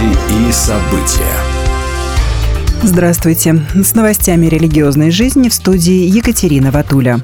Новости и события. Здравствуйте. С новостями религиозной жизни в студии Екатерина Ватуля.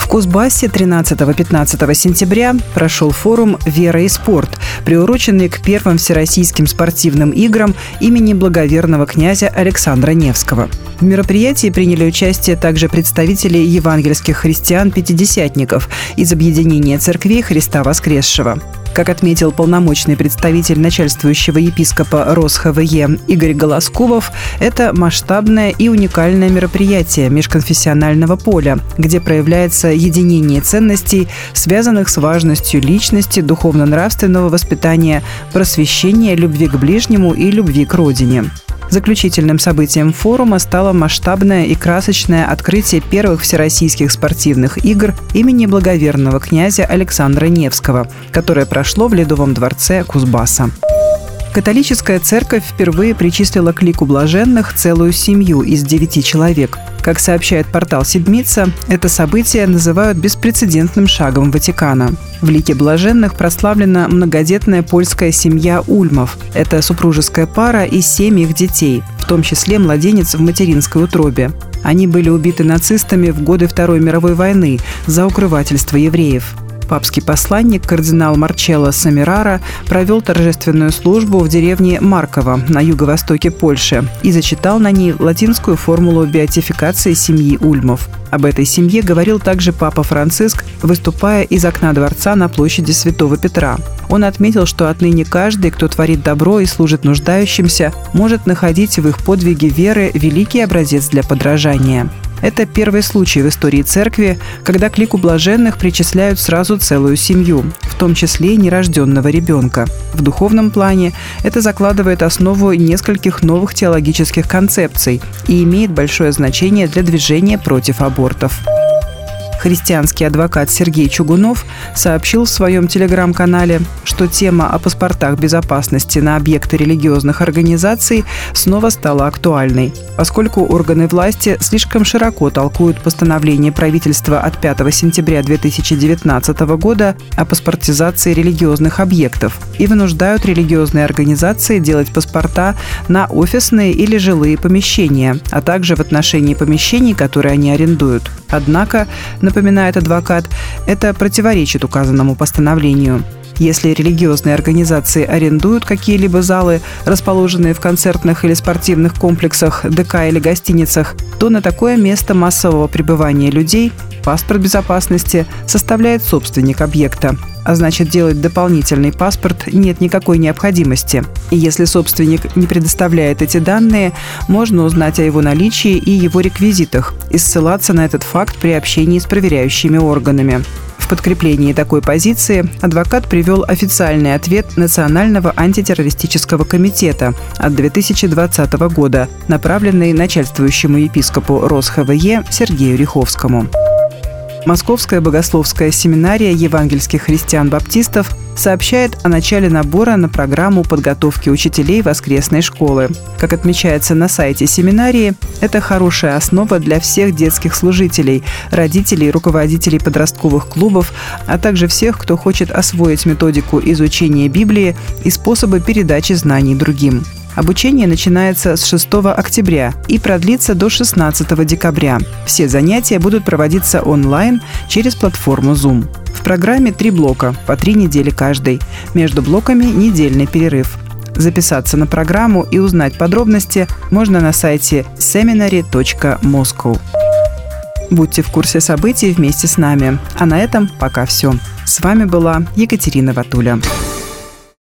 В Кузбассе 13-15 сентября прошел форум «Вера и спорт», приуроченный к первым всероссийским спортивным играм имени благоверного князя Александра Невского. В мероприятии приняли участие также представители евангельских христиан-пятидесятников из объединения церквей Христа Воскресшего. Как отметил полномочный представитель начальствующего епископа РосХВЕ Игорь Голоскубов, это масштабное и уникальное мероприятие межконфессионального поля, где проявляется единение ценностей, связанных с важностью личности, духовно-нравственного воспитания, просвещения, любви к ближнему и любви к родине. Заключительным событием форума стало масштабное и красочное открытие первых всероссийских спортивных игр имени благоверного князя Александра Невского, которое прошло в Ледовом дворце Кузбасса. Католическая церковь впервые причислила к лику блаженных целую семью из девяти человек. Как сообщает портал «Седмица», это событие называют беспрецедентным шагом Ватикана. В лике блаженных прославлена многодетная польская семья Ульмов. Это супружеская пара и семь их детей, в том числе младенец в материнской утробе. Они были убиты нацистами в годы Второй мировой войны за укрывательство евреев. Папский посланник кардинал Марчелло Самирара провел торжественную службу в деревне Марково на юго-востоке Польши и зачитал на ней латинскую формулу беатификации семьи Ульмов. Об этой семье говорил также Папа Франциск, выступая из окна дворца на площади Святого Петра. Он отметил, что отныне каждый, кто творит добро и служит нуждающимся, может находить в их подвиге веры великий образец для подражания. Это первый случай в истории церкви, когда к лику блаженных причисляют сразу целую семью, в том числе и нерожденного ребенка. В духовном плане это закладывает основу нескольких новых теологических концепций и имеет большое значение для движения против абортов. Христианский адвокат Сергей Чугунов сообщил в своем телеграм-канале, что тема о паспортах безопасности на объекты религиозных организаций снова стала актуальной, поскольку органы власти слишком широко толкуют постановление правительства от 5 сентября 2019 года о паспортизации религиозных объектов и вынуждают религиозные организации делать паспорта на офисные или жилые помещения, а также в отношении помещений, которые они арендуют. Однако, напоминает адвокат, это противоречит указанному постановлению. Если религиозные организации арендуют какие-либо залы, расположенные в концертных или спортивных комплексах, ДК или гостиницах, то на такое место массового пребывания людей паспорт безопасности составляет собственник объекта. А значит, делать дополнительный паспорт нет никакой необходимости. И если собственник не предоставляет эти данные, можно узнать о его наличии и его реквизитах и ссылаться на этот факт при общении с проверяющими органами. В подкреплении такой позиции адвокат привел официальный ответ Национального антитеррористического комитета от 2020 года, направленный начальствующему епископу РосХВЕ Сергею Риховскому. Московская богословская семинария евангельских христиан-баптистов сообщает о начале набора на программу подготовки учителей воскресной школы. Как отмечается на сайте семинарии, это хорошая основа для всех детских служителей, родителей, руководителей подростковых клубов, а также всех, кто хочет освоить методику изучения Библии и способы передачи знаний другим. Обучение начинается с 6 октября и продлится до 16 декабря. Все занятия будут проводиться онлайн через платформу Zoom. Программе три блока, по три недели каждый. Между блоками недельный перерыв. Записаться на программу и узнать подробности можно на сайте seminary.moscow. Будьте в курсе событий вместе с нами. А на этом пока все. С вами была Екатерина Ватуля.